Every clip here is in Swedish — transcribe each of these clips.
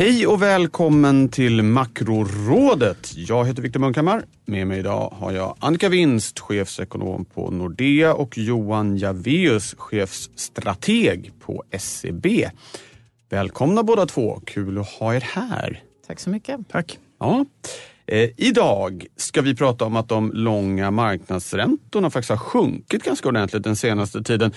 Hej och välkommen till Makrorådet. Jag heter Viktor Munkhammar. Med mig idag har jag Annika Winst, chefsekonom på Nordea och Johan Javeus, chefsstrateg på SEB. Välkomna båda två. Kul att ha er här. Tack så mycket. Tack. Ja. Eh, idag ska vi prata om att de långa marknadsräntorna faktiskt har sjunkit ganska ordentligt den senaste tiden.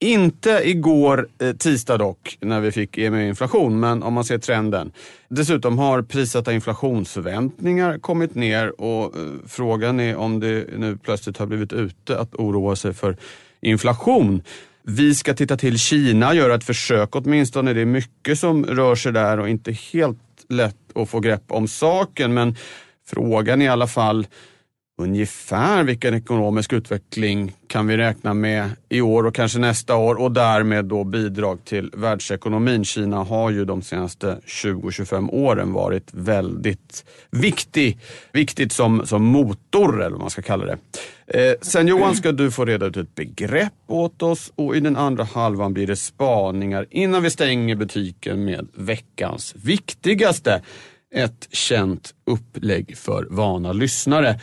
Inte igår eh, tisdag dock, när vi fick EMU-inflation, men om man ser trenden. Dessutom har prissatta inflationsförväntningar kommit ner och eh, frågan är om det nu plötsligt har blivit ute att oroa sig för inflation. Vi ska titta till Kina, göra ett försök åtminstone. Det är mycket som rör sig där och inte helt lätt att få grepp om saken. Men frågan är i alla fall ungefär vilken ekonomisk utveckling kan vi räkna med i år och kanske nästa år och därmed då bidrag till världsekonomin. Kina har ju de senaste 20-25 åren varit väldigt viktig, viktigt som, som motor eller vad man ska kalla det. Eh, sen Johan ska du få reda ut ett begrepp åt oss och i den andra halvan blir det spaningar innan vi stänger butiken med veckans viktigaste. Ett känt upplägg för vana lyssnare.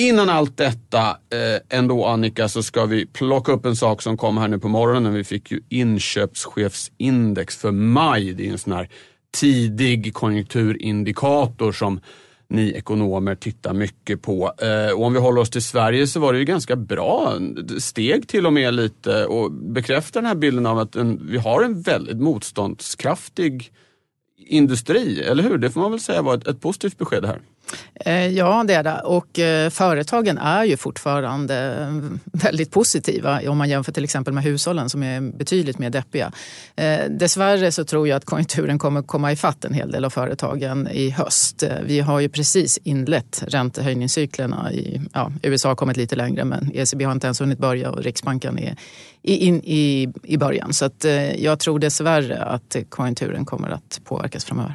Innan allt detta eh, ändå Annika så ska vi plocka upp en sak som kom här nu på morgonen. Vi fick ju inköpschefsindex för maj. Det är en sån här tidig konjunkturindikator som ni ekonomer tittar mycket på. Eh, och om vi håller oss till Sverige så var det ju ganska bra. Steg till och med lite och bekräftar den här bilden av att en, vi har en väldigt motståndskraftig industri, eller hur? Det får man väl säga var ett, ett positivt besked här. Eh, ja, det är det. Och eh, företagen är ju fortfarande eh, väldigt positiva om man jämför till exempel med hushållen som är betydligt mer deppiga. Dessvärre så tror jag att konjunkturen kommer komma ifatt en hel del av företagen i höst. Vi har ju precis inlett räntehöjningscyklerna. I, ja, USA har kommit lite längre men ECB har inte ens hunnit börja och Riksbanken är in i, i början. Så att, jag tror dessvärre att konjunkturen kommer att påverkas framöver.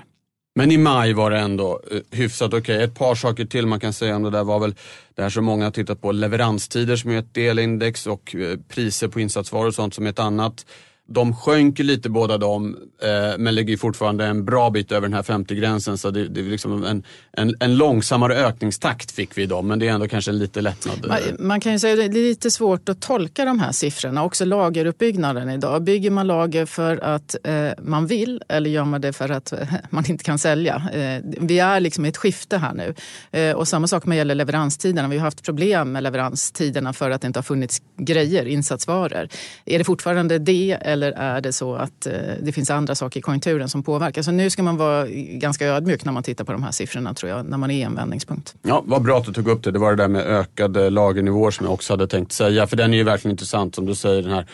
Men i maj var det ändå eh, hyfsat okej. Okay. Ett par saker till man kan säga om det där var väl det här som många har tittat på, leveranstider som är ett delindex och eh, priser på insatsvaror och sånt som är ett annat. De sjönk lite båda de, eh, men ligger fortfarande en bra bit över den här 50-gränsen. Så det, det är liksom en, en, en, långsammare ökningstakt fick vi i dem, men det är ändå kanske en lite lättnad. Man, man, kan ju säga att det är lite svårt att tolka de här siffrorna, också lageruppbyggnaden idag. Bygger man lager för att eh, man vill eller gör man det för att eh, man inte kan sälja? Eh, vi är liksom i ett skifte här nu. Eh, och samma sak med gäller leveranstiderna. Vi har haft problem med leveranstiderna för att det inte har funnits grejer, insatsvaror. Är det fortfarande det eller är det så att eh, det finns andra saker i konjunkturen som påverkar? Så nu ska man vara ganska ödmjuk när man tittar på de här siffrorna tror jag, när man är i en vändningspunkt. Ja, vad bra att du tog upp det. Det var det där med ökade lagernivåer som jag också hade tänkt säga. För den är ju verkligen intressant som du säger, den här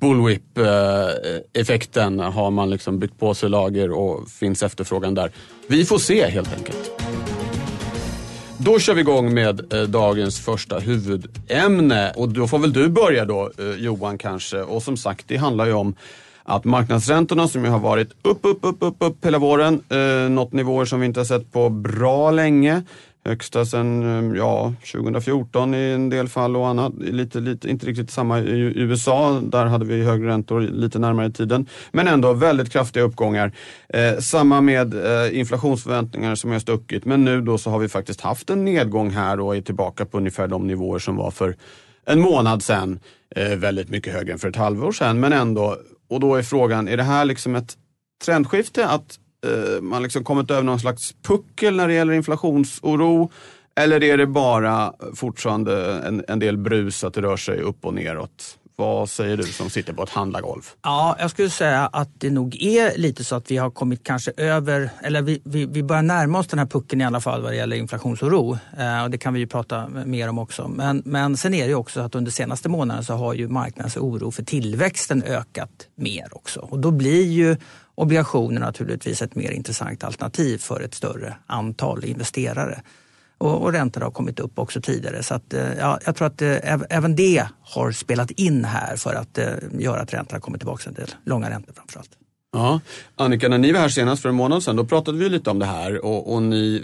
bullwhip-effekten. Har man liksom byggt på sig lager och finns efterfrågan där? Vi får se helt enkelt. Då kör vi igång med eh, dagens första huvudämne och då får väl du börja då eh, Johan kanske. Och som sagt, det handlar ju om att marknadsräntorna som ju har varit upp, upp, upp, upp, upp hela våren, eh, nått nivåer som vi inte har sett på bra länge högsta sedan eh, ja, 2014 i en del fall och annat. Lite, lite, inte riktigt samma i USA, där hade vi högre räntor lite närmare i tiden. Men ändå väldigt kraftiga uppgångar. Eh, samma med eh, inflationsförväntningar som har stuckit. Men nu då så har vi faktiskt haft en nedgång här och är tillbaka på ungefär de nivåer som var för en månad sedan. Eh, väldigt mycket högre än för ett halvår sedan, men ändå. Och då är frågan, är det här liksom ett trendskifte? Att eh, man liksom kommit över någon slags puckel när det gäller inflationsoro? Eller är det bara fortfarande en, en del brus att det rör sig upp och neråt? Vad säger du som sitter på ett handlargolv? Ja, jag skulle säga att det nog är lite så att vi har kommit kanske över, eller vi, vi, vi börjar närma oss den här pucken i alla fall vad det gäller inflationsoro. Eh, och det kan vi ju prata mer om också. Men, men sen är det ju också att under senaste månaden så har ju marknadens oro för tillväxten ökat mer också. Och då blir ju obligationer naturligtvis ett mer intressant alternativ för ett större antal investerare. Och, och räntor har kommit upp också tidigare. Så att, eh, ja, jag tror att eh, även det har spelat in här för att eh, göra att räntorna kommer tillbaka till långa räntor framförallt. Ja. Annika, när ni var här senast för en månad sedan, då pratade vi lite om det här och, och ni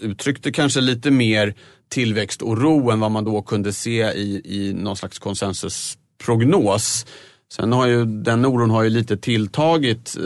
uttryckte kanske lite mer tillväxtoro än vad man då kunde se i, i någon slags konsensusprognos. Sen har ju den oron har ju lite tilltagit. Eh,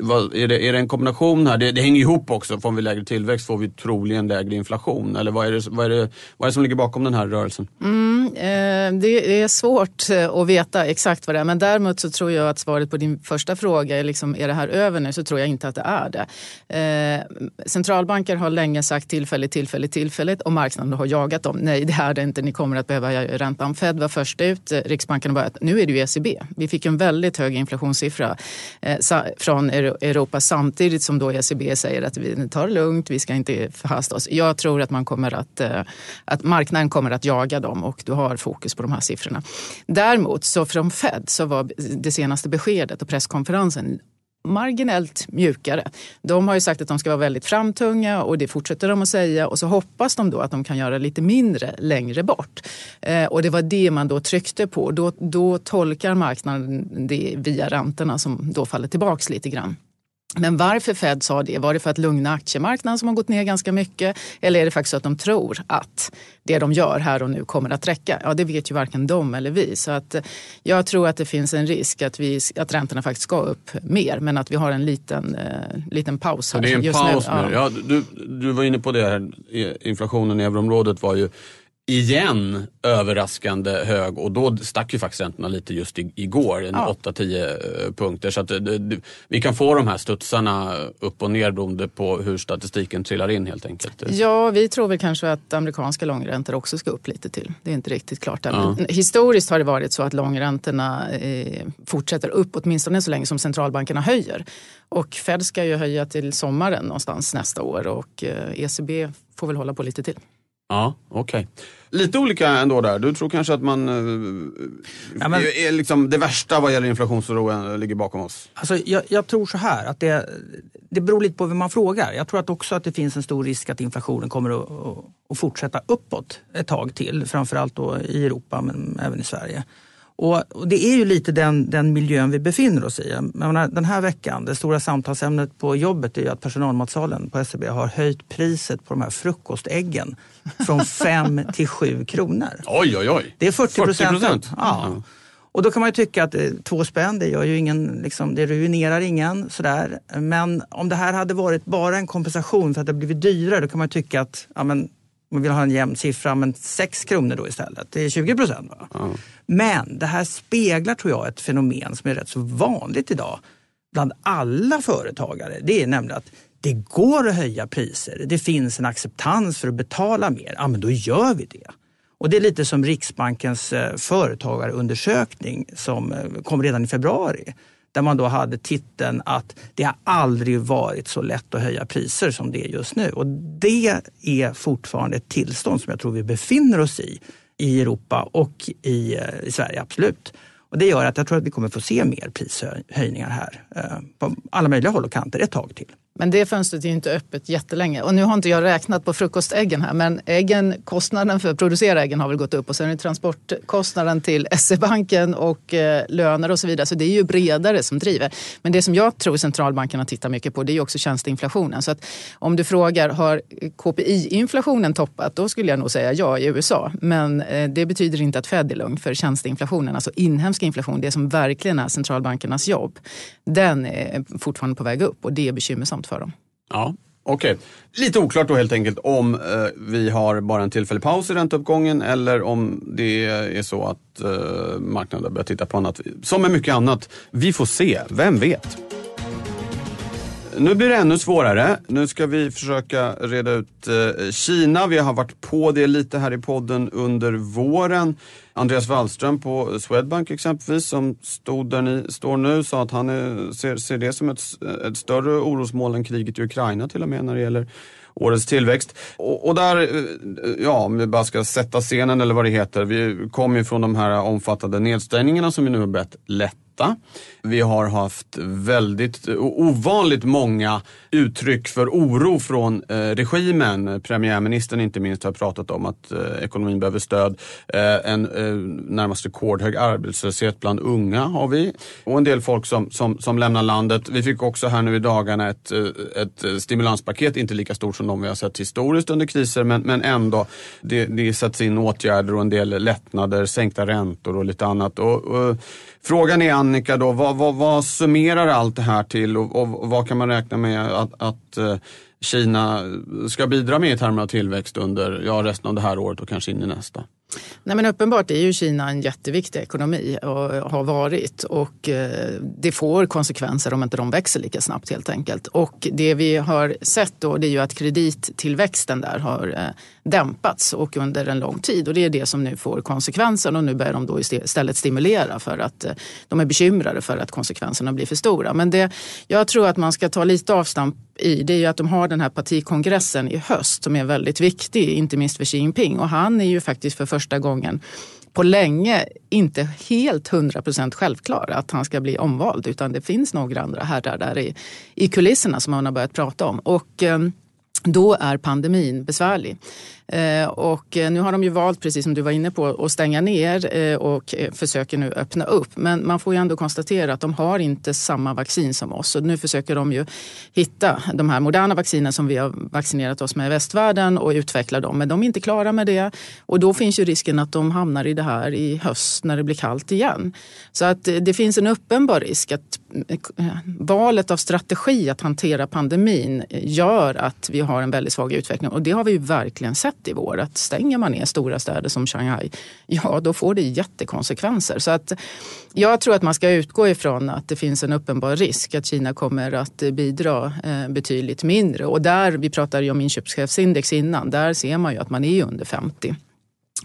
vad, är det, är det en kombination här? Det, det hänger ihop också. Får vi lägre tillväxt får vi troligen lägre inflation. Eller vad är det, vad är det, vad är det som ligger bakom den här rörelsen? Mm, eh, det är svårt eh, att veta exakt vad det är. Men däremot så tror jag att svaret på din första fråga är, liksom, är det här över nu? Så tror jag inte att det är det. Eh, centralbanker har länge sagt tillfälligt, tillfälligt, tillfälligt och marknaden har jagat dem. Nej, det är det inte. Ni kommer att behöva höja räntan. Fed var först ut. Eh, Riksbanken har börjat. Nu är det ju ECB. Vi fick en väldigt hög inflationssiffra eh, från Europa samtidigt som då ECB säger att vi tar det lugnt, vi ska inte förhasta oss. Jag tror att, man kommer att, eh, att marknaden kommer att jaga dem och du har fokus på de här siffrorna. Däremot så från Fed så var det senaste beskedet och presskonferensen marginellt mjukare. De har ju sagt att de ska vara väldigt framtunga och det fortsätter de att säga och så hoppas de då att de kan göra lite mindre längre bort. Eh, och det var det man då tryckte på. Då, då tolkar marknaden det via räntorna som då faller tillbaks lite grann. Men varför Fed sa det? Var det för att lugna aktiemarknaden som har gått ner ganska mycket? Eller är det faktiskt så att de tror att det de gör här och nu kommer att räcka? Ja, det vet ju varken de eller vi. Så att jag tror att det finns en risk att, vi, att räntorna faktiskt ska upp mer, men att vi har en liten, eh, liten paus här. Så det är en paus nu? nu. Ja. ja. du, du var inne på det här, inflationen i euroområdet var ju igen överraskande hög och då stack ju faktiskt räntorna lite just igår, ja. 8-10 eh, punkter. Så att det, vi kan få de här studsarna upp och ner beroende på hur statistiken trillar in helt enkelt. Ja, vi tror väl kanske att amerikanska långräntor också ska upp lite till. Det är inte riktigt klart än. Ja. Historiskt har det varit så att långräntorna eh, fortsätter upp åtminstone så länge som centralbankerna höjer. Och Fed ska ju höja till sommaren någonstans nästa år och eh, ECB får väl hålla på lite till. Ja, okej. Okay. Lite olika ändå där. Du tror kanske att man... Eh, ja, men, är liksom det värsta vad gäller inflationsoro ligger bakom oss? Alltså, jag, jag, tror så här, att det, det beror lite på vem man frågar. Jag tror att också att det finns en stor risk att inflationen kommer att, att, att fortsätta uppåt ett tag till. Framförallt då i Europa men även i Sverige. Och, och, det är ju lite den, den miljön vi befinner oss i. Menar, den här veckan, det stora samtalsämnet på jobbet är att personalmatsalen på SEB har höjt priset på de här frukostäggen från 5 till 7 kronor. Oj, oj, oj! Det är 40 procent. Ja. Mm. Och då kan man ju tycka att eh, två spänn, det, gör ju ingen, liksom, det ruinerar ingen. Sådär. Men om det här hade varit bara en kompensation för att det blivit dyrare, då kan man tycka att ja, men, man vill ha en jämn siffra, men 6 kronor då istället. Det är 20 procent. Mm. Men det här speglar, tror jag, ett fenomen som är rätt så vanligt idag bland alla företagare. Det är nämligen att det går att höja priser. Det finns en acceptans för att betala mer. Ja, men då gör vi det. Och det är lite som Riksbankens eh, företagarundersökning som eh, kom redan i februari. Där man då hade titeln att det har aldrig varit så lätt att höja priser som det är just nu. Och det är fortfarande ett tillstånd som jag tror vi befinner oss i i Europa och i, eh, i Sverige, absolut. Och det gör att jag tror att vi kommer få se mer prishöjningar här eh, på alla möjliga håll och kanter ett tag till. Men det fönstret är inte öppet jättelänge. Och nu har inte jag räknat på frukostäggen här men äggen, kostnaden för att producera äggen har väl gått upp och sen är det transportkostnaden till SE-banken och eh, löner och så vidare. Så det är ju bredare som driver. Men det som jag tror centralbankerna tittar mycket på det är ju också tjänsteinflationen. Så att om du frågar har KPI-inflationen toppat? Då skulle jag nog säga ja i USA. Men eh, det betyder inte att Fed är lugn för tjänsteinflationen, alltså inhemsk inflation, det som verkligen är centralbankernas jobb. Den är fortfarande på väg upp och det är bekymmersamt för dem. Ja, Okej, okay. lite oklart då helt enkelt om eh, vi har bara en tillfällig paus i ränteuppgången eller om det är så att eh, marknaden börjar titta på annat. Som med mycket annat, vi får se, vem vet? Nu blir det ännu svårare. Nu ska vi försöka reda ut eh, Kina. Vi har varit på det lite här i podden under våren. Andreas Wallström på Swedbank exempelvis, som stod där ni står nu, sa att han är, ser, ser det som ett, ett större orosmål än kriget i Ukraina till och med när det gäller årets tillväxt. Och, och, där, eh, ja om vi bara ska sätta scenen eller vad det heter. Vi kom ju från de här omfattande nedstängningarna som vi nu har bett lätta ränta. Vi har haft väldigt ovanligt många uttryck för oro från eh, regimen. Premiärministern inte minst har pratat om att eh, ekonomin behöver stöd. Eh, en eh, närmast rekordhög arbetslöshet bland unga har vi och en del folk som, som, som lämnar landet. Vi fick också här nu i dagarna ett, eh, ett eh, stimulanspaket, inte lika stort som de vi har sett historiskt under kriser men, men ändå. Det, det sätts in åtgärder och en del lättnader, sänkta räntor och lite annat. Och, och, frågan är Annika då, vad, vad, vad summerar allt det här till och, och, vad kan man räkna med att, att eh, Kina ska bidra med i termer av tillväxt under ja, resten av det här året och kanske in i nästa? Nej, men uppenbart är ju Kina en jätteviktig ekonomi och har varit och eh, det får konsekvenser om inte de växer lika snabbt helt enkelt. Och det vi har sett då det är ju att kredittillväxten där har eh, dämpats och under en lång tid och det är det som nu får konsekvensen. och nu börjar de då istället stimulera för att eh, de är bekymrade för att konsekvenserna blir för stora. Men det jag tror att man ska ta lite avstamp i det är ju att de har den här partikongressen i höst som är väldigt viktig, inte minst för Xi Jinping och han är ju faktiskt för första gången på länge inte helt hundra procent självklar att han ska bli omvald utan det finns några andra herrar där i, i kulisserna som man har börjat prata om. Och, eh, då är pandemin besvärlig. Eh, och eh, nu har de ju valt, precis som du var inne på, att stänga ner eh, och försöker nu öppna upp. Men man får ju ändå konstatera att de har inte samma vaccin som oss. Så nu försöker de ju hitta de här moderna vaccinen som vi har vaccinerat oss med i västvärlden och utveckla dem. Men de är inte klara med det. Och då finns ju risken att de hamnar i det här i höst när det blir kallt igen. Så att det finns en uppenbar risk att valet av strategi att hantera pandemin gör att vi har en väldigt svag utveckling. Och det har vi ju verkligen sett i vår. Att stänger man ner stora städer som Shanghai, ja då får det jättekonsekvenser. Så att jag tror att man ska utgå ifrån att det finns en uppenbar risk att Kina kommer att bidra eh, betydligt mindre. Och där, vi pratade ju om inköpschefsindex innan, där ser man ju att man är under 50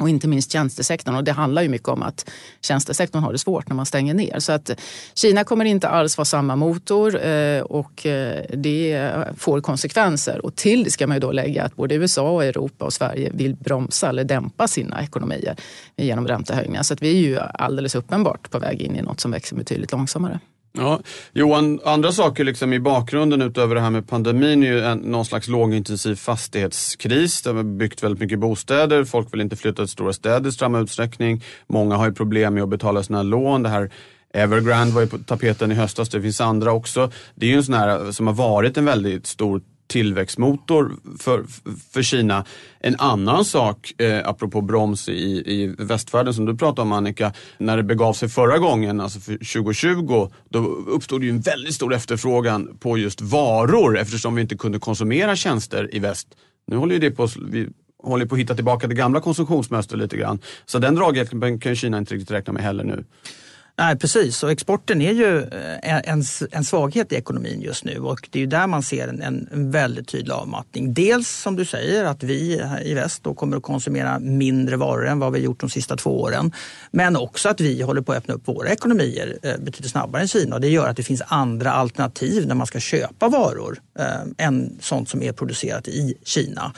och inte minst tjänstesektorn. Och det handlar ju mycket om att tjänstesektorn har det svårt när man stänger ner. Så att Kina kommer inte alls vara samma motor eh, och eh, det får konsekvenser. Och till det ska man ju då lägga att både USA, och Europa och Sverige vill bromsa eller dämpa sina ekonomier genom räntehöjningar. Så att vi är ju alldeles uppenbart på väg in i något som växer betydligt långsammare. Ja, Johan, andra saker liksom i bakgrunden utöver det här med pandemin är ju en, någon slags lågintensiv fastighetskris. Det har byggt väldigt mycket bostäder, folk vill inte flytta till stora städer i samma utsträckning. Många har ju problem med att betala sina lån. Det här Evergrande var ju på tapeten i höstas, det finns andra också. Det är ju en sån här som har varit en väldigt stor tillväxtmotor för, för Kina. En annan sak, eh, apropå broms i, i västvärlden som du pratade om Annika, när det begav sig förra gången, alltså för 2020, då uppstod ju en väldigt stor efterfrågan på just varor eftersom vi inte kunde konsumera tjänster i väst. Nu håller ju det på, vi håller på att hitta tillbaka det gamla konsumtionsmönstret lite grann. Så den draghjälpen kan Kina inte riktigt räkna med heller nu. Nej, precis. Och exporten är ju eh, en, en svaghet i ekonomin just nu och det är ju där man ser en, en väldigt tydlig avmattning. Dels som du säger att vi i väst då kommer att konsumera mindre varor än vad vi gjort de sista två åren. Men också att vi håller på att öppna upp våra ekonomier eh, betydligt snabbare än Kina och det gör att det finns andra alternativ när man ska köpa varor eh, än sånt som är producerat i Kina.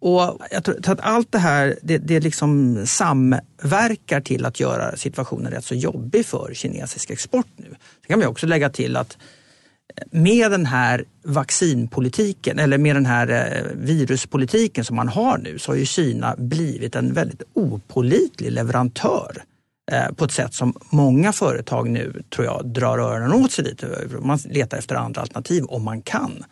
Och jag tror att allt det här det, det liksom samverkar till att göra situationen rätt så jobbig för kinesisk export nu. Sen kan man också lägga till att eh, med den här vaccinpolitiken eller med den här eh, viruspolitiken som man har nu så har ju Kina blivit en väldigt opolitlig leverantör eh, på ett sätt som många företag nu tror jag drar öronen åt sig lite. Man letar efter andra alternativ om man kan.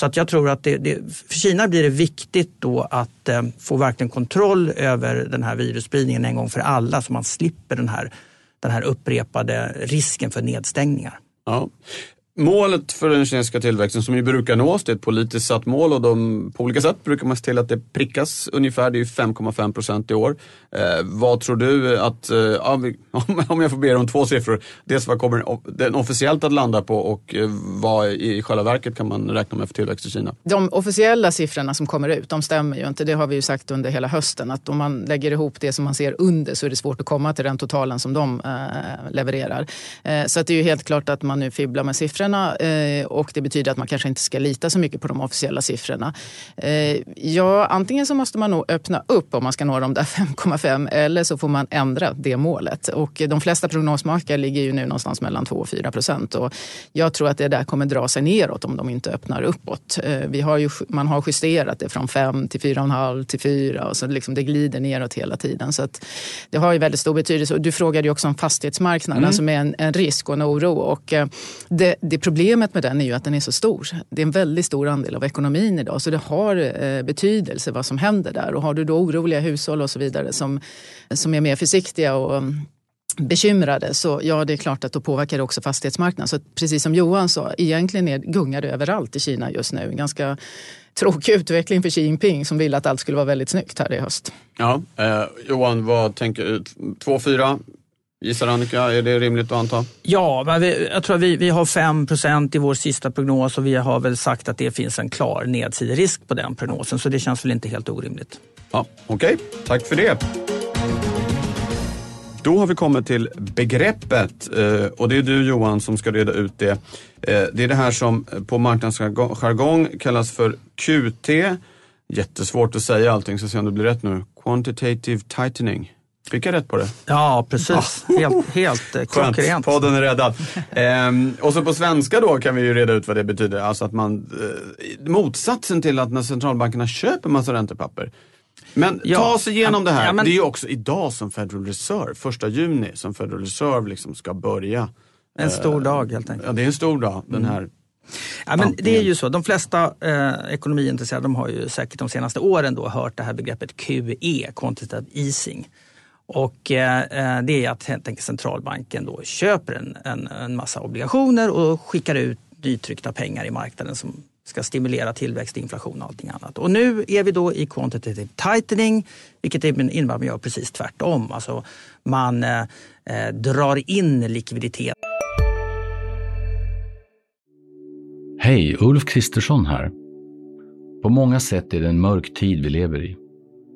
Så att jag tror att det, det, för Kina blir det viktigt då att eh, få verkligen kontroll över den här virusspridningen en gång för alla så man slipper den här, den här upprepade risken för nedstängningar. Ja. Målet för den kinesiska tillväxten som ju brukar nås, det är ett politiskt satt mål och de, på olika sätt brukar man se till att det prickas ungefär. Det är 5,5 procent i år. Eh, vad tror du att, eh, om jag får be om två siffror, dels vad kommer den officiellt att landa på och eh, vad i själva verket kan man räkna med för tillväxt i Kina? De officiella siffrorna som kommer ut, de stämmer ju inte. Det har vi ju sagt under hela hösten att om man lägger ihop det som man ser under så är det svårt att komma till den totalen som de eh, levererar. Eh, så att det är ju helt klart att man nu fibblar med siffror siffrorna eh, och det betyder att man kanske inte ska lita så mycket på de officiella siffrorna. Eh, ja, antingen så måste man nog öppna upp om man ska nå de där 5,5 eller så får man ändra det målet. Och de flesta prognosmakare ligger ju nu någonstans mellan 2 och 4 procent och jag tror att det där kommer dra sig neråt om de inte öppnar uppåt. Vi har ju, man har justerat det från 5 till 4,5 till 4 och så liksom det glider neråt hela tiden. Så det har ju väldigt stor betydelse. du frågade ju också om fastighetsmarknaden mm. som är en, en, risk och en oro. Och eh, det, det, problemet med den är ju att den är så stor. Det är en väldigt stor andel av ekonomin idag så det har eh, betydelse vad som händer där. Och har du då oroliga hushåll och så vidare som, som är mer försiktiga och mm, bekymrade så ja, det är klart att då påverkar det också fastighetsmarknaden. Så precis som Johan sa, egentligen är, gungar det överallt i Kina just nu. En Ganska tråkig utveckling för Xi Jinping som ville att allt skulle vara väldigt snyggt här i höst. Ja, eh, Johan, vad tänker du? 2-4? Gissar Annika, är det rimligt att anta? Ja, men vi, jag tror att vi, vi har 5% i vår sista prognos och vi har väl sagt att det finns en klar nedsiderisk på den prognosen så det känns väl inte helt orimligt. Ja, Okej, okay. tack för det. Då har vi kommit till begreppet eh, och det är du Johan som ska reda ut det. Eh, det är det här som på marknadsjargong kallas för QT. Jättesvårt att säga allting, så se om det blir rätt nu. Quantitative tightening. Fick jag rätt på det? Ja, precis. Ja. Helt, helt eh, klockrent. Podden är räddad. ehm, och så på svenska då kan vi ju reda ut vad det betyder. Alltså att man, eh, motsatsen till att när centralbankerna köper massa räntepapper men ja, ta oss igenom det här. Ja, men... Det är ju också idag som Federal Reserve, första juni som Federal Reserve liksom ska börja. En stor dag helt enkelt. Ja, det är en stor dag. Den mm. här Ja, men det är ju så. De flesta eh, ekonomiintresserade de har ju säkert de senaste åren då hört det här begreppet QE, quantitative easing. Och eh, eh, det är att helt enkelt centralbanken då köper en, en, en massa obligationer och skickar ut nytryckta pengar i marknaden som ska stimulera tillväxt, inflation och allting annat. Och nu är vi då i quantitative tightening, vilket innebär att man gör precis tvärtom. Alltså man eh, eh, drar in likviditet. Hej, Ulf Kristersson här. På många sätt är det en mörk tid vi lever i.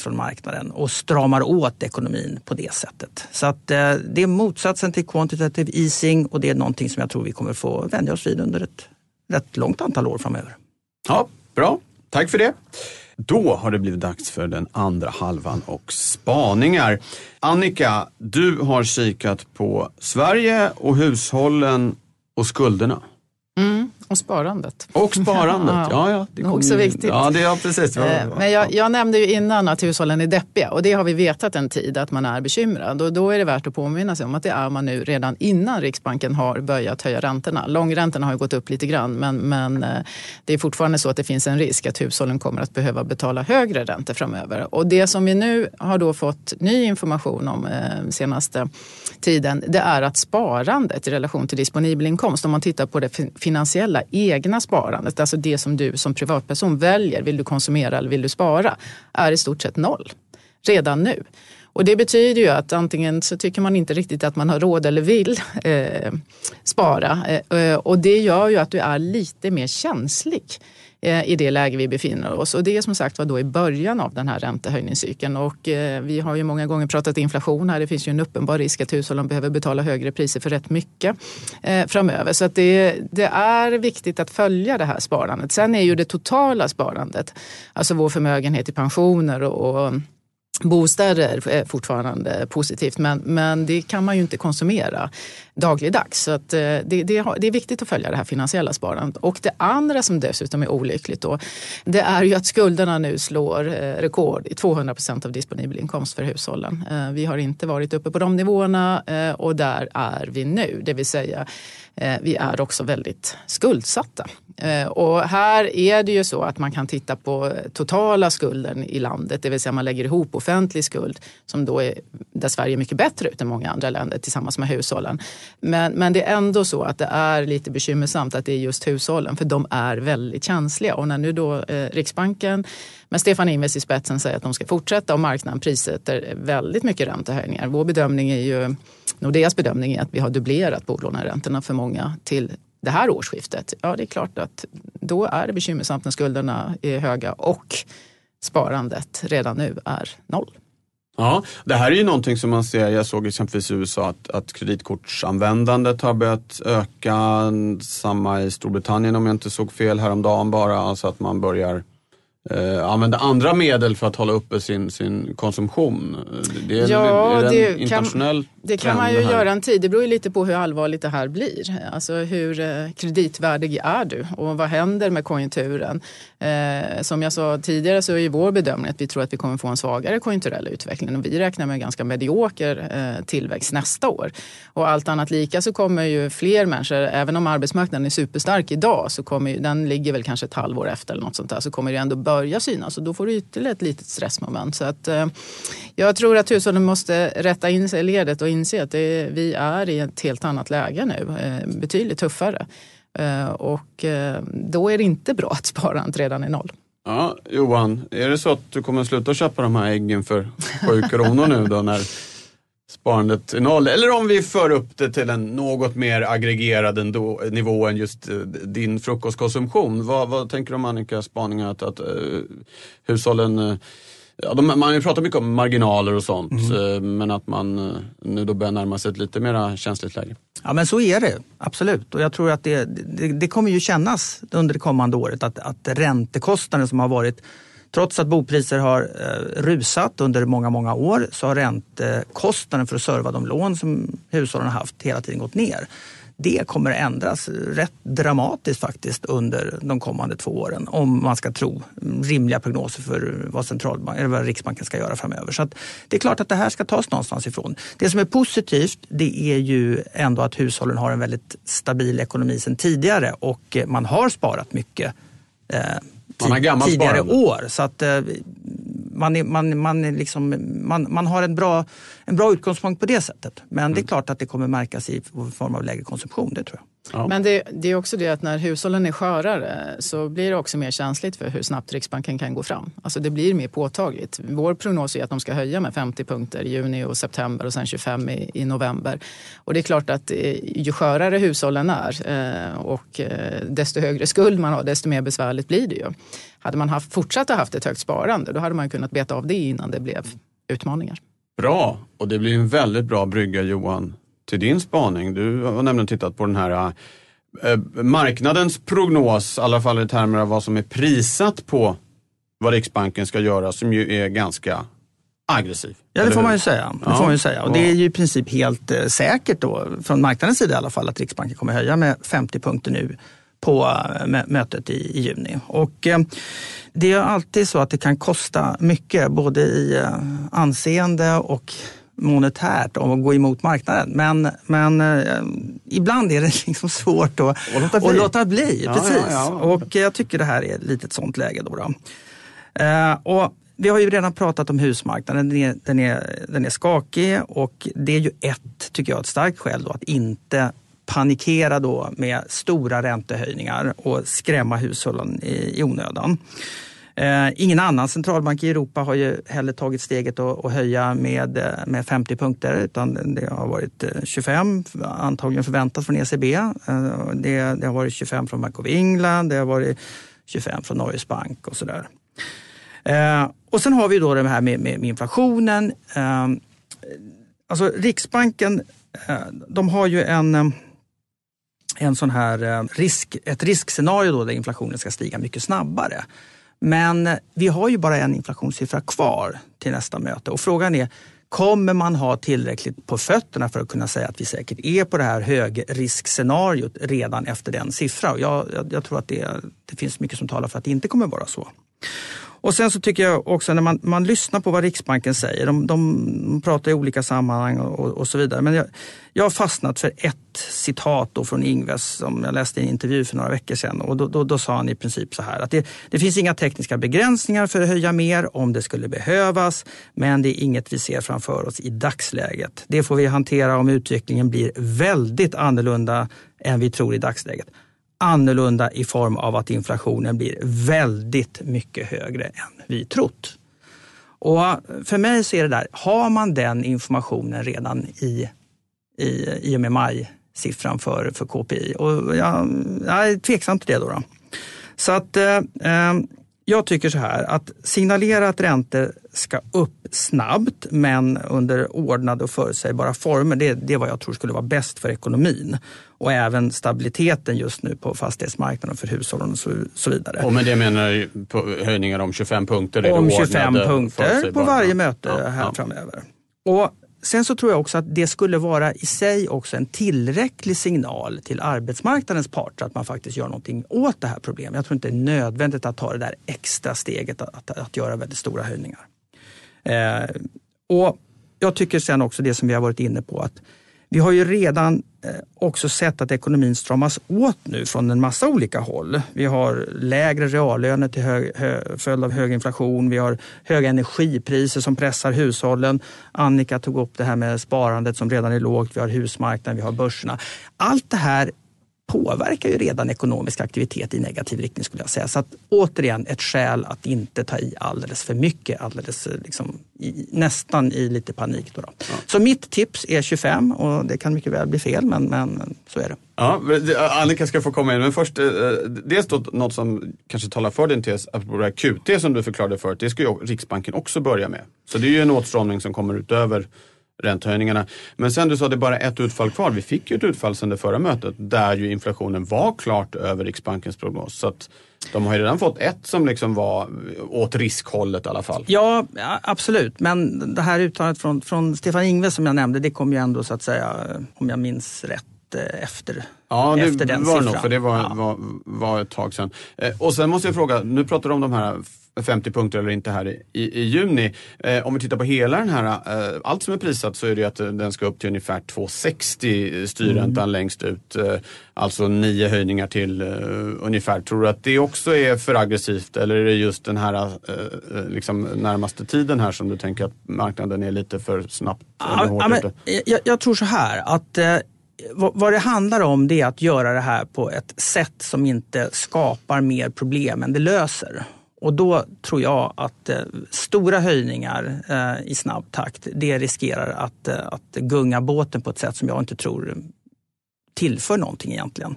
från marknaden och stramar åt ekonomin på det sättet. Så att eh, det är motsatsen till quantitative easing och det är någonting som jag tror vi kommer få vänja oss vid under ett rätt långt antal år framöver. Ja, bra. Tack för det. Då har det blivit dags för den andra halvan och spaningar. Annika, du har kikat på Sverige och hushållen och skulderna. Mm. Och sparandet. Och sparandet, ja. ja, det också ju, viktigt. Ja, det, ja, precis. Eh, men jag, jag, nämnde ju innan att hushållen är deppiga och det har vi vetat en tid att man är bekymrad. Och då är det värt att påminna sig om att det är man nu redan innan Riksbanken har börjat höja räntorna. Långräntorna har ju gått upp lite grann men, men eh, det är fortfarande så att det finns en risk att hushållen kommer att behöva betala högre räntor framöver. Och det som vi nu har då fått ny information om eh, senaste tiden det är att sparandet i relation till disponibel inkomst, om man tittar på det finansiella egna sparandet, alltså det som du som privatperson väljer, vill du konsumera eller vill du spara, är i stort sett noll redan nu. Och det betyder ju att antingen så tycker man inte riktigt att man har råd eller vill eh, spara. Eh, och det gör ju att du är lite mer känslig Eh, i det läge vi befinner oss. Och det är som sagt var då i början av den här räntehöjningscykeln. Och eh, vi har ju många gånger pratat inflation här. Det finns ju en uppenbar risk att hushållen behöver betala högre priser för rätt mycket eh, framöver. Så att det, det är viktigt att följa det här sparandet. Sen är ju det totala sparandet, alltså vår förmögenhet i pensioner och, och Bostäder är fortfarande positivt men, men det kan man ju inte konsumera dagligdags. Så att eh, det, det, det, är viktigt att följa det här finansiella sparandet. Och det andra som dessutom är olyckligt då, det är ju att skulderna nu slår eh, rekord i 200 procent av disponibel inkomst för hushållen. Eh, vi har inte varit uppe på de nivåerna och där är vi nu. Det vill säga vi är också väldigt skuldsatta. Eh, och här är det ju så att man kan titta på totala skulden i landet, det vill säga man lägger ihop offentlig skuld som då är, där Sverige är mycket bättre ut än många andra länder tillsammans med hushållen. Men, men det är ändå så att det är lite bekymmersamt att det är just hushållen för de är väldigt känsliga. Och när nu då eh, Riksbanken med Stefan Ingves i spetsen säger att de ska fortsätta och marknaden prissätter väldigt mycket räntehöjningar. Vår bedömning är ju, Nordeas bedömning är att vi har dubblerat bolåneräntorna för många till det här årsskiftet. Ja, det är klart att då är det bekymmersamt när skulderna är höga och sparandet redan nu är noll. Ja, det här är ju någonting som man ser, jag såg exempelvis i USA att, att kreditkortsanvändandet har börjat öka. Samma i Storbritannien om jag inte såg fel häromdagen bara. Alltså att man börjar eh, använda andra medel för att hålla uppe sin, sin konsumtion. Det är, Ja, är det det en kan- internationell Det kan man ju här? göra en tid. Det beror ju lite på hur allvarligt det här blir. Alltså hur eh, kreditvärdig är du och vad händer med konjunkturen? Eh, som jag sa tidigare så är ju vår bedömning att vi tror att vi kommer få en svagare konjunkturell utveckling och vi räknar med en ganska medioker eh, tillväxt nästa år. Och allt annat lika så kommer ju fler människor, även om arbetsmarknaden är superstark idag, så kommer ju, den ligger väl kanske ett halvår efter eller något sånt där, så kommer det ändå börja synas och då får du ytterligare ett litet stressmoment. Så att, eh, jag tror att hushållen måste rätta in sig i ledet och inse att det, vi är i ett helt annat läge nu, eh, betydligt tuffare. Eh, och eh, då är det inte bra att sparandet redan är noll. Ja, Johan, är det så att du kommer sluta köpa de här äggen för 7 kronor nu då när sparandet är noll? Eller om vi för upp det till en något mer aggregerad ändå, nivå än just eh, din frukostkonsumtion. Vad, vad tänker du om Annikas spaningar att, att eh, hushållen eh, Ja, de, man pratat mycket om marginaler och sånt, eh, men att man nu då börjar närma sig ett lite mer känsligt läge. Ja men så är det, absolut. Och jag tror att det, det, det kommer ju kännas under det kommande året att, att räntekostnaden som har varit Trots att bopriser har eh, rusat under många, många år så har räntekostnaden för att serva de lån som hushållen har haft hela tiden gått ner. Det kommer att ändras rätt dramatiskt faktiskt under de kommande två åren om man ska tro rimliga prognoser för vad, centralbank, eller vad Riksbanken ska göra framöver. Så att det är klart att det här ska tas någonstans ifrån. Det som är positivt det är ju ändå att hushållen har en väldigt stabil ekonomi sedan tidigare och man har sparat mycket eh, man har tidigare sparande. år. Så att eh, man, är, man, man, är liksom, man, man har en bra, en bra utgångspunkt på det sättet. Men Mm. det är klart att det kommer märkas i form av lägre konsumtion, det tror jag. Ja. Men det, det är också det att när hushållen är skörare så blir det också mer känsligt för hur snabbt Riksbanken kan gå fram. Alltså det blir mer påtagligt. Vår prognos är att de ska höja med 50 punkter i juni och september och sen 25 i, i november. Och det är klart att eh, ju skörare hushållen är eh, och eh, desto högre skuld man har, desto mer besvärligt blir det ju. Hade man haft, fortsatt att haft ett högt sparande, då hade man kunnat beta av det innan det blev utmaningar. Bra, och det blir en väldigt bra brygga Johan till din spaning. Du har nämligen tittat på den här eh, marknadens prognos, i alla fall i termer av vad som är prisat på vad Riksbanken ska göra, som ju är ganska aggressiv. Ja, det får man ju säga. Det Ja. får man ju säga. Och det är ju i princip helt eh, säkert då, från marknadens sida i alla fall, att Riksbanken kommer höja med 50 punkter nu på eh, mö- mötet i, i juni. Och eh, det är alltid så att det kan kosta mycket, både i eh, anseende och monetärt om att gå emot marknaden. Men, men eh, ibland är det liksom svårt att, Och låta bli. att låta bli. Ja, precis. ja, ja. Och jag tycker det här är ett litet sånt läge. Då, då. Eh, och vi har ju redan pratat om husmarknaden. Den är, den, är, den är skakig och det är ju ett, tycker jag, ett starkt skäl då att inte panikera då med stora räntehöjningar och skrämma hushållen i, i onödan. Eh, ingen annan centralbank i Europa har ju heller tagit steget att, höja med, eh, med 50 punkter utan det har varit eh, 25 antagligen förväntat från ECB. Det, det har varit 25 från Bank of England, det har varit 25 från Norges Bank och sådär. Och sen har vi då det här med, med, med inflationen. Alltså Riksbanken, de har ju en, en sån här risk, ett riskscenario då där inflationen ska stiga mycket snabbare. Men vi har ju bara en inflationssiffra kvar till nästa möte och frågan är Kommer man ha tillräckligt på fötterna för att kunna säga att vi säkert är på det här högriskscenariot redan efter den siffran? Jag, jag, jag tror att det, det finns mycket som talar för att det inte kommer vara så. Och sen så tycker jag också när man, man lyssnar på vad Riksbanken säger, de, de pratar i olika sammanhang och, och så vidare. Men jag, jag har fastnat för ett citat då från Ingves som jag läste i en intervju för några veckor sedan. Och då, då, då sa han i princip så här att det, det, finns inga tekniska begränsningar för att höja mer om det skulle behövas. Men det är inget vi ser framför oss i dagsläget. Det får vi hantera om utvecklingen blir väldigt annorlunda än vi tror i dagsläget annorlunda i form av att inflationen blir väldigt mycket högre än vi trott. Och för mig så är det där, har man den informationen redan i, i, i och med majsiffran för, för KPI? Och jag, jag är tveksam till det. Då, då. Så att eh, eh jag tycker så här att signalera att räntor ska upp snabbt men under ordnade och förutsägbara former. Det, det är vad jag tror skulle vara bäst för ekonomin och även stabiliteten just nu på fastighetsmarknaden för hushållen och så, så vidare. Och med det menar du höjningar om 25 punkter? Om 25 punkter på varje möte ja, här ja. framöver. Och Sen så tror jag också att det skulle vara i sig också en tillräcklig signal till arbetsmarknadens parter att man faktiskt gör någonting åt det här problemet. Jag tror inte det är nödvändigt att ta det där extra steget att, att, att göra väldigt stora höjningar. Eh, och jag tycker sen också det som vi har varit inne på att vi har ju redan eh, också sett att ekonomin stramas åt nu från en massa olika håll. Vi har lägre reallöner till hög, hö, följd av hög inflation. Vi har höga energipriser som pressar hushållen. Annika tog upp det här med sparandet som redan är lågt. Vi har husmarknaden, vi har börserna. Allt det här påverkar ju redan ekonomisk aktivitet i negativ riktning skulle jag säga. Så att, återigen ett skäl att inte ta i alldeles för mycket, alldeles eh, liksom, i, nästan i lite panik. Då, då. Ja. Så mitt tips är 25 och det kan mycket väl bli fel men, men så är det. Ja, Annika ska få komma in, men först, eh, dels då något som kanske talar för din tes, apropå det här QT som du förklarade förut, det ska ju Riksbanken också börja med. Så det är ju en åtstramning som kommer utöver räntehöjningarna. Men sen du sa att det är bara ett utfall kvar. Vi fick ju ett utfall sedan det förra mötet där ju inflationen var klart över Riksbankens prognos. Så att de har ju redan fått ett som liksom var åt riskhållet i alla fall. Ja, absolut. Men det här uttalandet från, från Stefan Ingves som jag nämnde, det kom ju ändå så att säga, om jag minns rätt, eh, efter, ja, det efter den var siffran. Nog, för det var, ja. var, var ett tag sedan. Eh, och sen måste jag fråga, nu pratar du om de här 50 punkter eller inte här i, i, juni. Eh, om vi tittar på hela den här, eh, allt som är prissatt så är det att eh, den ska upp till ungefär 2,60 styrräntan mm. längst ut. Eh, alltså nio höjningar till eh, ungefär. Tror du att det också är för aggressivt eller är det just den här liksom närmaste tiden här som du tänker att marknaden är lite för snabbt ja, ja, men, jag, jag, tror så här att vad det handlar om det är att göra det här på ett sätt som inte skapar mer problem än det löser. Och då tror jag att eh, stora höjningar eh, i snabb takt, det riskerar att, eh, att gunga båten på ett sätt som jag inte tror tillför någonting egentligen.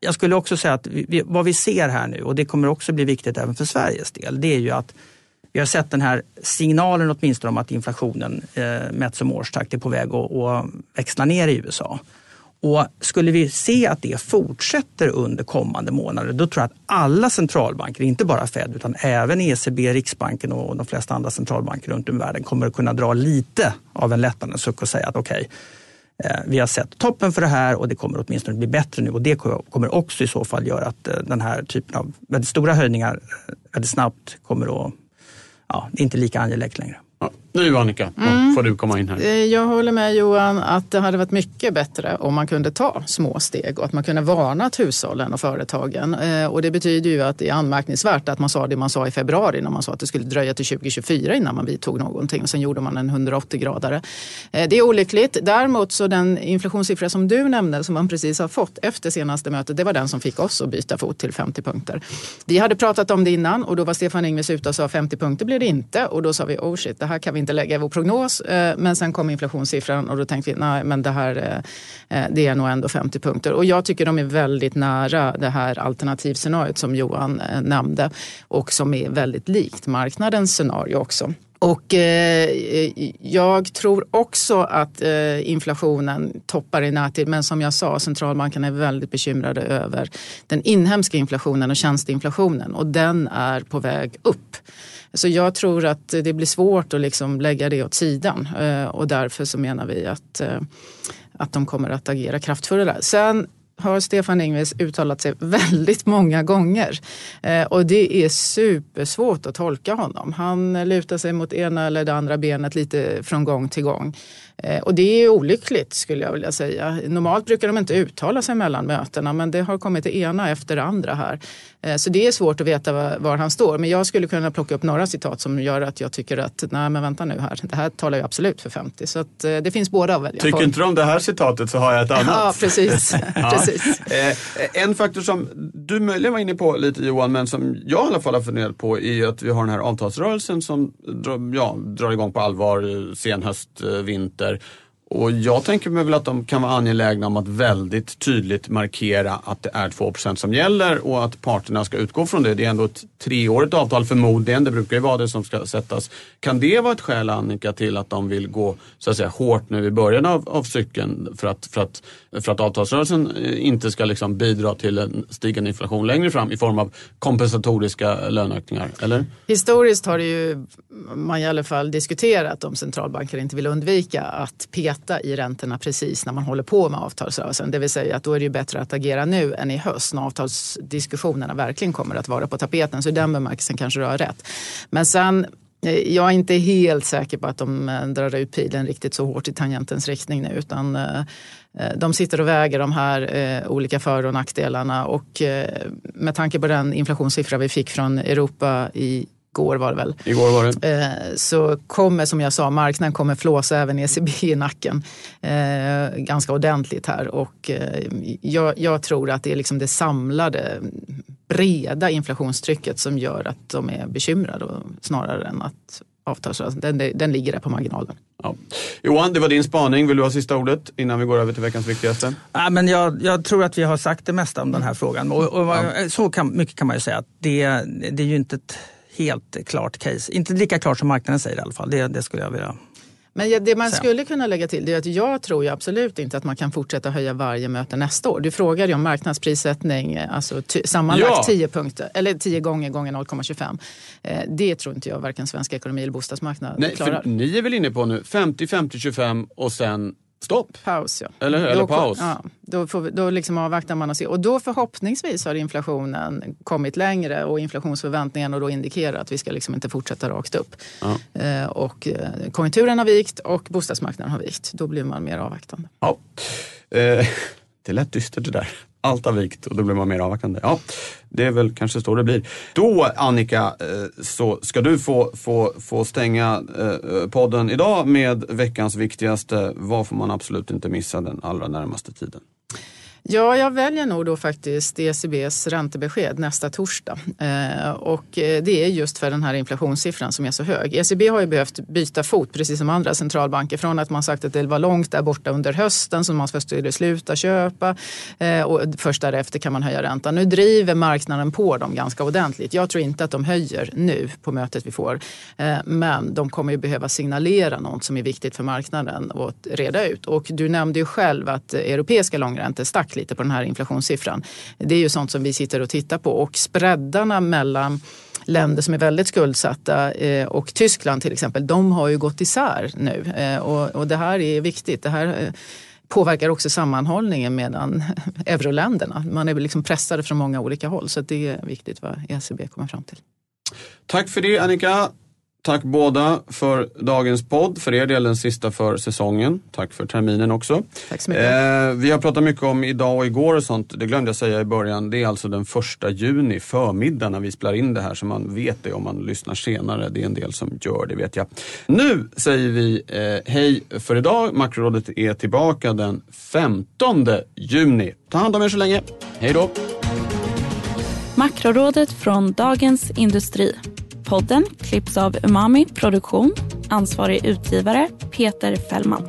Jag skulle också säga att vi, vad vi ser här nu, och det kommer också bli viktigt även för Sveriges del, det är ju att vi har sett den här signalen åtminstone om att inflationen eh, mätt som årstakt är på väg att, att växla ner i USA. Och skulle vi se att det fortsätter under kommande månader, då tror jag att alla centralbanker, inte bara Fed utan även ECB, Riksbanken och de flesta andra centralbanker runt om i världen kommer att kunna dra lite av en lättnadens suck och säga att okej, okay, vi har sett toppen för det här och det kommer åtminstone bli bättre nu och det kommer också i så fall göra att eh, den här typen av väldigt stora höjningar eh, väldigt snabbt kommer att, ja, det är inte lika angeläget längre. Nu Annika, mm. får du komma in här. Eh, jag håller med Johan att det hade varit mycket bättre om man kunde ta små steg och att man kunde varna hushållen och företagen. Eh, och det betyder ju att det är anmärkningsvärt att man sa det man sa i februari när man sa att det skulle dröja till 2024 innan man vidtog någonting. Sen gjorde man en 180-gradare. Eh, det är olyckligt. Däremot så den inflationssiffra som du nämnde som man precis har fått efter senaste mötet, det var den som fick oss att byta fot till 50 punkter. Vi hade pratat om det innan och då var Stefan Ingves ute och sa 50 punkter blir det inte och då sa vi oh shit, det här kan vi inte lägga i vår prognos. Eh, men sen kom inflationssiffran och då tänkte vi nej men det här eh, eh, det är nog ändå 50 punkter. Och jag tycker de är väldigt nära det här alternativscenariot som Johan nämnde och som är väldigt likt marknadens scenario också. Och eh, jag tror också att eh, inflationen toppar i närtid. Men som jag sa, centralbankerna är väldigt bekymrade över den inhemska inflationen och tjänsteinflationen. Och den är på väg upp. Så jag tror att det blir svårt att liksom lägga det åt sidan eh, och därför så menar vi att, eh, att de kommer att agera kraftfullare. Sen har Stefan Ingves uttalat sig väldigt många gånger. Eh, och det är supersvårt att tolka honom. Han lutar sig mot ena eller det andra benet lite från gång till gång. Eh, och det är olyckligt skulle jag vilja säga. Normalt brukar de inte uttala sig mellan mötena men det har kommit det ena efter det andra här. Eh, så det är svårt att veta var, var, han står. Men jag skulle kunna plocka upp några citat som gör att jag tycker att nej men vänta nu här, det här talar ju absolut för 50. Så att, eh, det finns båda att välja Tycker på. inte du om det här citatet så har jag ett annat. Ja, precis. precis. Eh, eh, en faktor som du möjligen var inne på lite Johan, men som jag i alla fall har funderat på är att vi har den här avtalsrörelsen som ja, drar igång på allvar sen höst, eh, vinter. Och jag tänker mig väl att de kan vara angelägna om att väldigt tydligt markera att det är 2% som gäller och att parterna ska utgå från det. Det är ändå ett treårigt avtal förmodligen, det brukar ju vara det som ska sättas. Kan det vara ett skäl Annika till att de vill gå så att säga, hårt nu i början av, av cykeln för att, för, att, för att avtalsrörelsen eh, inte ska liksom bidra till en stigande inflation längre fram i form av kompensatoriska löneökningar? Eller? Historiskt har det ju man i alla fall diskuterat om centralbanker inte vill undvika att peta i räntorna precis när man håller på med avtalsrörelsen. Det vill säga att då är det ju bättre att agera nu än i höst när avtalsdiskussionerna verkligen kommer att vara på tapeten. Så i den bemärkelsen kanske du har rätt. Men sen eh, jag är inte helt säker på att de eh, drar ut pilen riktigt så hårt i tangentens riktning nu utan eh, de sitter och väger de här olika för och nackdelarna och med tanke på den inflationssiffra vi fick från Europa i Igår var det väl. Igår var det. Så kommer, som jag sa, marknaden kommer flåsa även ECB i nacken ganska ordentligt här. Och jag, jag tror att det är liksom det samlade breda inflationstrycket som gör att de är bekymrade snarare än att avtalsrörelsen, den, den ligger där på marginalen. Ja. Johan, det var din spaning. Vill du ha sista ordet innan vi går över till veckans viktigaste? Ja, men jag, jag tror att vi har sagt det mesta om den här frågan. Och, och ja. Så kan, mycket kan man ju säga att det, det är ju inte ett helt klart case. Inte lika klart som marknaden säger i alla fall. Det, det skulle jag vilja men det man skulle kunna lägga till är att jag tror ju absolut inte att man kan fortsätta höja varje möte nästa år. Du frågade ju om marknadsprissättning, alltså sammanlagt ja. 10 punkter, eller 10 gånger gånger 0,25. Eh, det tror inte jag varken svensk ekonomi eller bostadsmarknad Nej, klarar. För ni är väl inne på nu 50, 50, 25 och sen Stopp? Paus, ja. Eller, eller då, paus? Ja, då, får då liksom avvaktar man och ser. Och då förhoppningsvis har inflationen kommit längre och inflationsförväntningarna då indikerar att vi ska liksom inte fortsätta rakt upp. Ja. Eh, och eh, konjunkturen har vikt och bostadsmarknaden har vikt. Då blir man mer avvaktande. Ja. Eh, det lät dystert det där allt har vikt och då blir man mer avvaktande. Ja, det är väl kanske så det blir. Då Annika, eh, så ska du få, få, få stänga eh, podden idag med veckans viktigaste. Vad får man absolut inte missa den allra närmaste tiden? Ja, jag väljer nog då faktiskt ECBs räntebesked nästa torsdag. Eh, och eh, det är just för den här inflationssiffran som är så hög. ECB har ju behövt byta fot, precis som andra centralbanker, från att man sagt att det var långt där borta under hösten som man skulle sluta köpa eh, och först därefter kan man höja räntan. Nu driver marknaden på dem ganska ordentligt. Jag tror inte att de höjer nu på mötet vi får, eh, men de kommer ju behöva signalera något som är viktigt för marknaden att reda ut. Och du nämnde ju själv att eh, europeiska långräntor stack lite på den här inflationssiffran. Det är ju sånt som vi sitter och tittar på och spreadarna mellan länder som är väldigt skuldsatta eh, och Tyskland till exempel, de har ju gått isär nu eh, och, det här är viktigt. Det här eh, påverkar också sammanhållningen mellan euroländerna. Man är liksom pressade från många olika håll så det är viktigt vad ECB kommer fram till. Tack för det Annika. Tack båda för dagens podd. För er del den sista för säsongen. Tack för terminen också. Tack så mycket. Eh, vi har pratat mycket om idag och igår och sånt. Det glömde jag säga i början. Det är alltså den första juni, förmiddag när vi spelar in det här. Så man vet det om man lyssnar senare. Det är en del som gör det vet jag. Nu säger vi eh, hej för idag. Makrorådet är tillbaka den 15 juni. Ta hand om er så länge. Hej då. Makrorådet från Dagens Industri. Podden klipps av Umami Produktion. Ansvarig utgivare Peter Fällman.